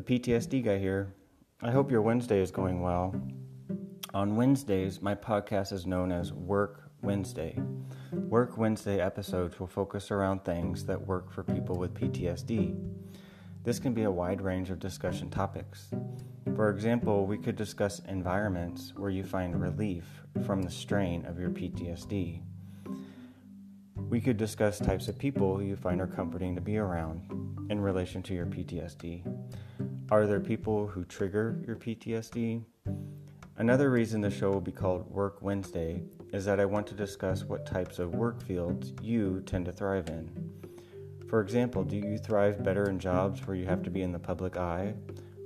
the PTSD guy here. I hope your Wednesday is going well. On Wednesdays, my podcast is known as Work Wednesday. Work Wednesday episodes will focus around things that work for people with PTSD. This can be a wide range of discussion topics. For example, we could discuss environments where you find relief from the strain of your PTSD. We could discuss types of people you find are comforting to be around in relation to your PTSD. Are there people who trigger your PTSD? Another reason the show will be called Work Wednesday is that I want to discuss what types of work fields you tend to thrive in. For example, do you thrive better in jobs where you have to be in the public eye,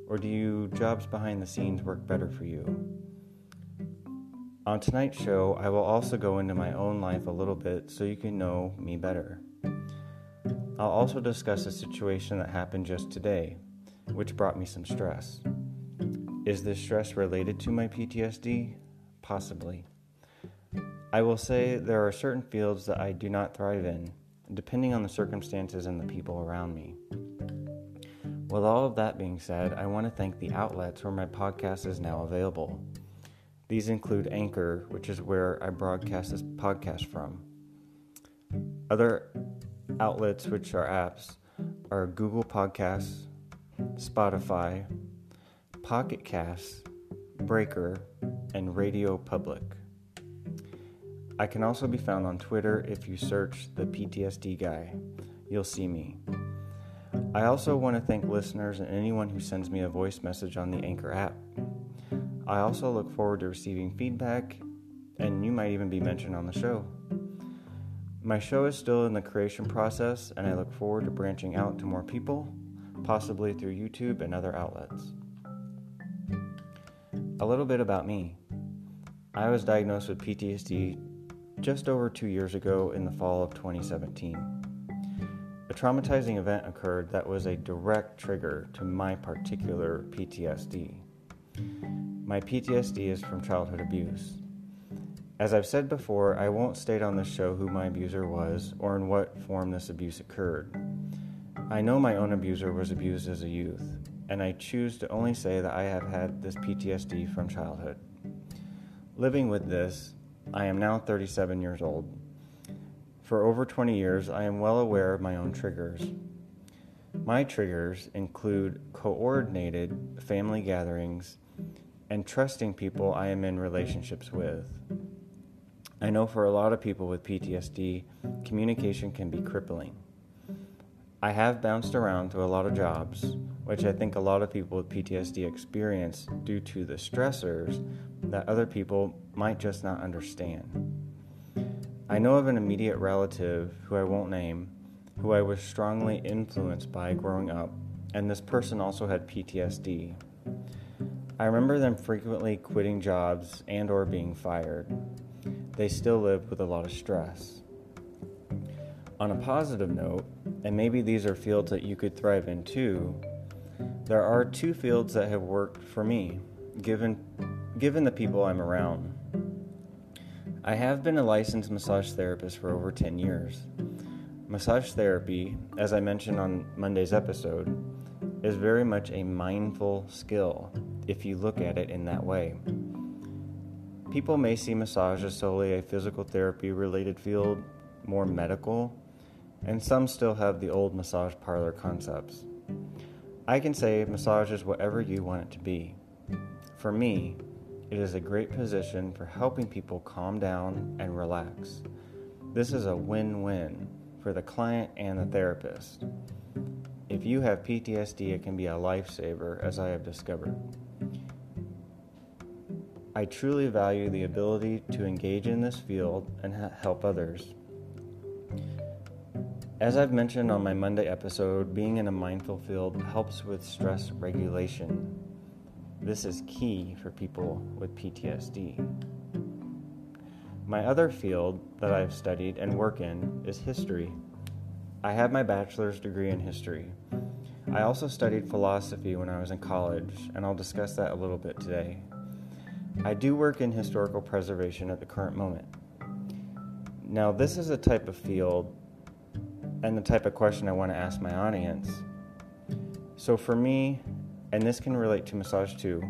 or do you jobs behind the scenes work better for you? On tonight's show, I will also go into my own life a little bit so you can know me better. I'll also discuss a situation that happened just today, which brought me some stress. Is this stress related to my PTSD? Possibly. I will say there are certain fields that I do not thrive in, depending on the circumstances and the people around me. With all of that being said, I want to thank the outlets where my podcast is now available. These include Anchor, which is where I broadcast this podcast from. Other outlets, which are apps, are Google Podcasts, Spotify, Pocket Casts, Breaker, and Radio Public. I can also be found on Twitter if you search the PTSD guy. You'll see me. I also want to thank listeners and anyone who sends me a voice message on the Anchor app. I also look forward to receiving feedback, and you might even be mentioned on the show. My show is still in the creation process, and I look forward to branching out to more people, possibly through YouTube and other outlets. A little bit about me. I was diagnosed with PTSD just over two years ago in the fall of 2017. A traumatizing event occurred that was a direct trigger to my particular PTSD. My PTSD is from childhood abuse. As I've said before, I won't state on this show who my abuser was or in what form this abuse occurred. I know my own abuser was abused as a youth, and I choose to only say that I have had this PTSD from childhood. Living with this, I am now 37 years old. For over 20 years, I am well aware of my own triggers. My triggers include coordinated family gatherings and trusting people I am in relationships with. I know for a lot of people with PTSD, communication can be crippling. I have bounced around to a lot of jobs, which I think a lot of people with PTSD experience due to the stressors that other people might just not understand. I know of an immediate relative who I won't name, who I was strongly influenced by growing up, and this person also had PTSD. I remember them frequently quitting jobs and or being fired. They still lived with a lot of stress. On a positive note, and maybe these are fields that you could thrive in too, there are two fields that have worked for me, given, given the people I'm around. I have been a licensed massage therapist for over 10 years. Massage therapy, as I mentioned on Monday's episode, is very much a mindful skill if you look at it in that way. People may see massage as solely a physical therapy related field, more medical, and some still have the old massage parlor concepts. I can say massage is whatever you want it to be. For me, it is a great position for helping people calm down and relax. This is a win win for the client and the therapist. If you have PTSD, it can be a lifesaver, as I have discovered. I truly value the ability to engage in this field and help others. As I've mentioned on my Monday episode, being in a mindful field helps with stress regulation. This is key for people with PTSD. My other field that I've studied and work in is history. I have my bachelor's degree in history. I also studied philosophy when I was in college, and I'll discuss that a little bit today. I do work in historical preservation at the current moment. Now, this is a type of field and the type of question I want to ask my audience. So, for me, and this can relate to massage too.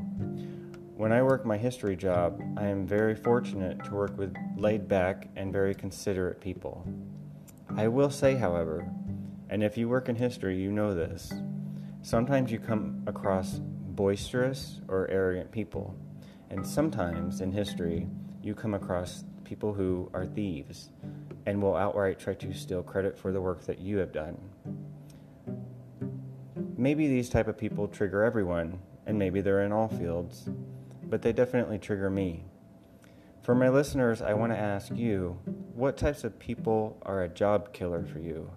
When I work my history job, I am very fortunate to work with laid back and very considerate people. I will say, however, and if you work in history, you know this, sometimes you come across boisterous or arrogant people, and sometimes in history, you come across people who are thieves and will outright try to steal credit for the work that you have done. Maybe these type of people trigger everyone, and maybe they're in all fields, but they definitely trigger me. For my listeners, I want to ask you what types of people are a job killer for you?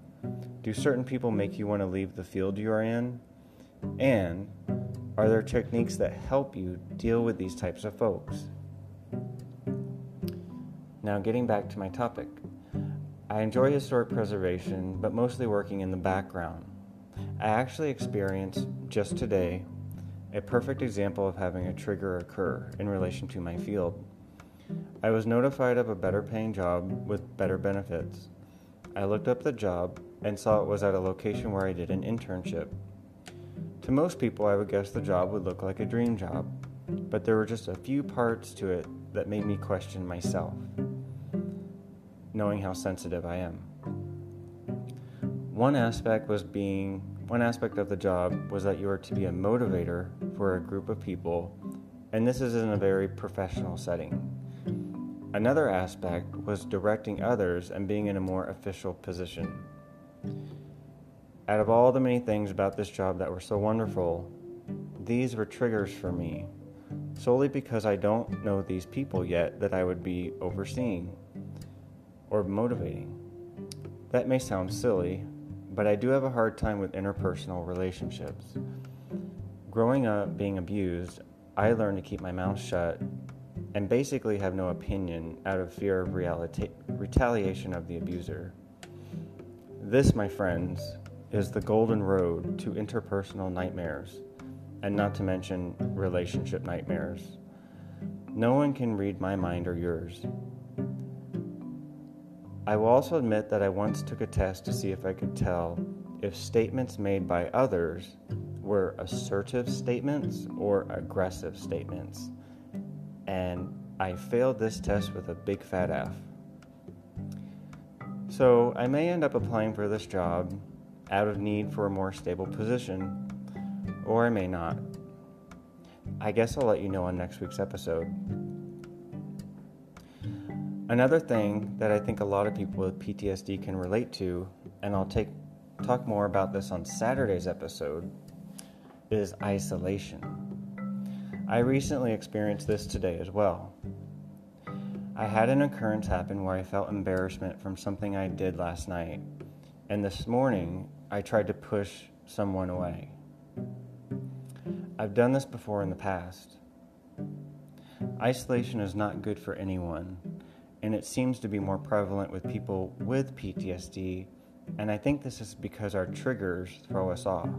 Do certain people make you want to leave the field you are in? And are there techniques that help you deal with these types of folks? Now, getting back to my topic, I enjoy historic preservation, but mostly working in the background. I actually experienced just today a perfect example of having a trigger occur in relation to my field. I was notified of a better paying job with better benefits. I looked up the job and saw it was at a location where I did an internship. To most people, I would guess the job would look like a dream job, but there were just a few parts to it that made me question myself knowing how sensitive I am. One aspect was being one aspect of the job was that you are to be a motivator for a group of people, and this is in a very professional setting. Another aspect was directing others and being in a more official position. Out of all the many things about this job that were so wonderful, these were triggers for me, solely because I don't know these people yet that I would be overseeing or motivating. That may sound silly, but I do have a hard time with interpersonal relationships. Growing up being abused, I learned to keep my mouth shut and basically have no opinion out of fear of retaliation of the abuser. This, my friends, is the golden road to interpersonal nightmares, and not to mention relationship nightmares. No one can read my mind or yours. I will also admit that I once took a test to see if I could tell if statements made by others were assertive statements or aggressive statements. And I failed this test with a big fat F. So I may end up applying for this job out of need for a more stable position, or I may not. I guess I'll let you know on next week's episode. Another thing that I think a lot of people with PTSD can relate to, and I'll take talk more about this on Saturday's episode, is isolation. I recently experienced this today as well. I had an occurrence happen where I felt embarrassment from something I did last night, and this morning I tried to push someone away. I've done this before in the past. Isolation is not good for anyone, and it seems to be more prevalent with people with PTSD, and I think this is because our triggers throw us off.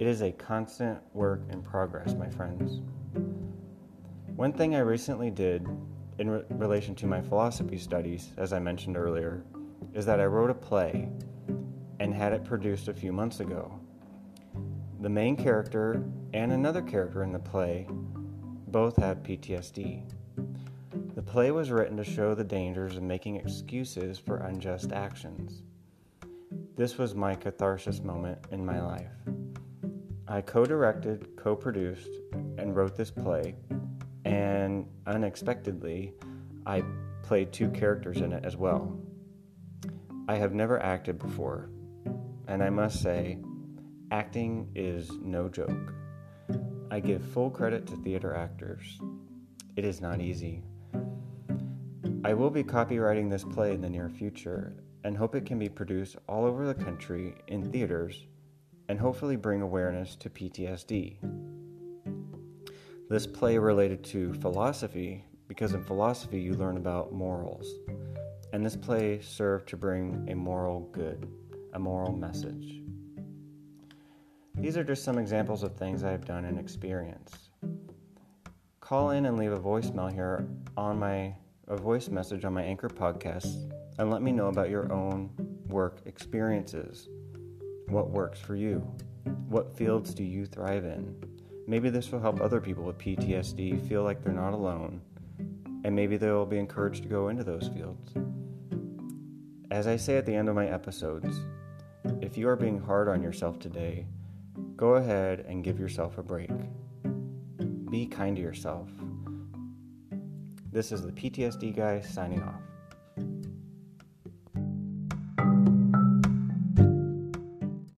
It is a constant work in progress, my friends. One thing I recently did in re- relation to my philosophy studies, as I mentioned earlier, is that I wrote a play and had it produced a few months ago. The main character and another character in the play both have PTSD. The play was written to show the dangers of making excuses for unjust actions. This was my catharsis moment in my life. I co directed, co produced, and wrote this play, and unexpectedly, I played two characters in it as well. I have never acted before, and I must say, acting is no joke. I give full credit to theater actors. It is not easy. I will be copyrighting this play in the near future and hope it can be produced all over the country in theaters and hopefully bring awareness to PTSD. This play related to philosophy because in philosophy you learn about morals, and this play served to bring a moral good, a moral message. These are just some examples of things I have done and experienced. Call in and leave a voicemail here on my a voice message on my Anchor podcast and let me know about your own work experiences. What works for you? What fields do you thrive in? Maybe this will help other people with PTSD feel like they're not alone, and maybe they'll be encouraged to go into those fields. As I say at the end of my episodes, if you are being hard on yourself today, go ahead and give yourself a break. Be kind to yourself. This is the PTSD guy signing off.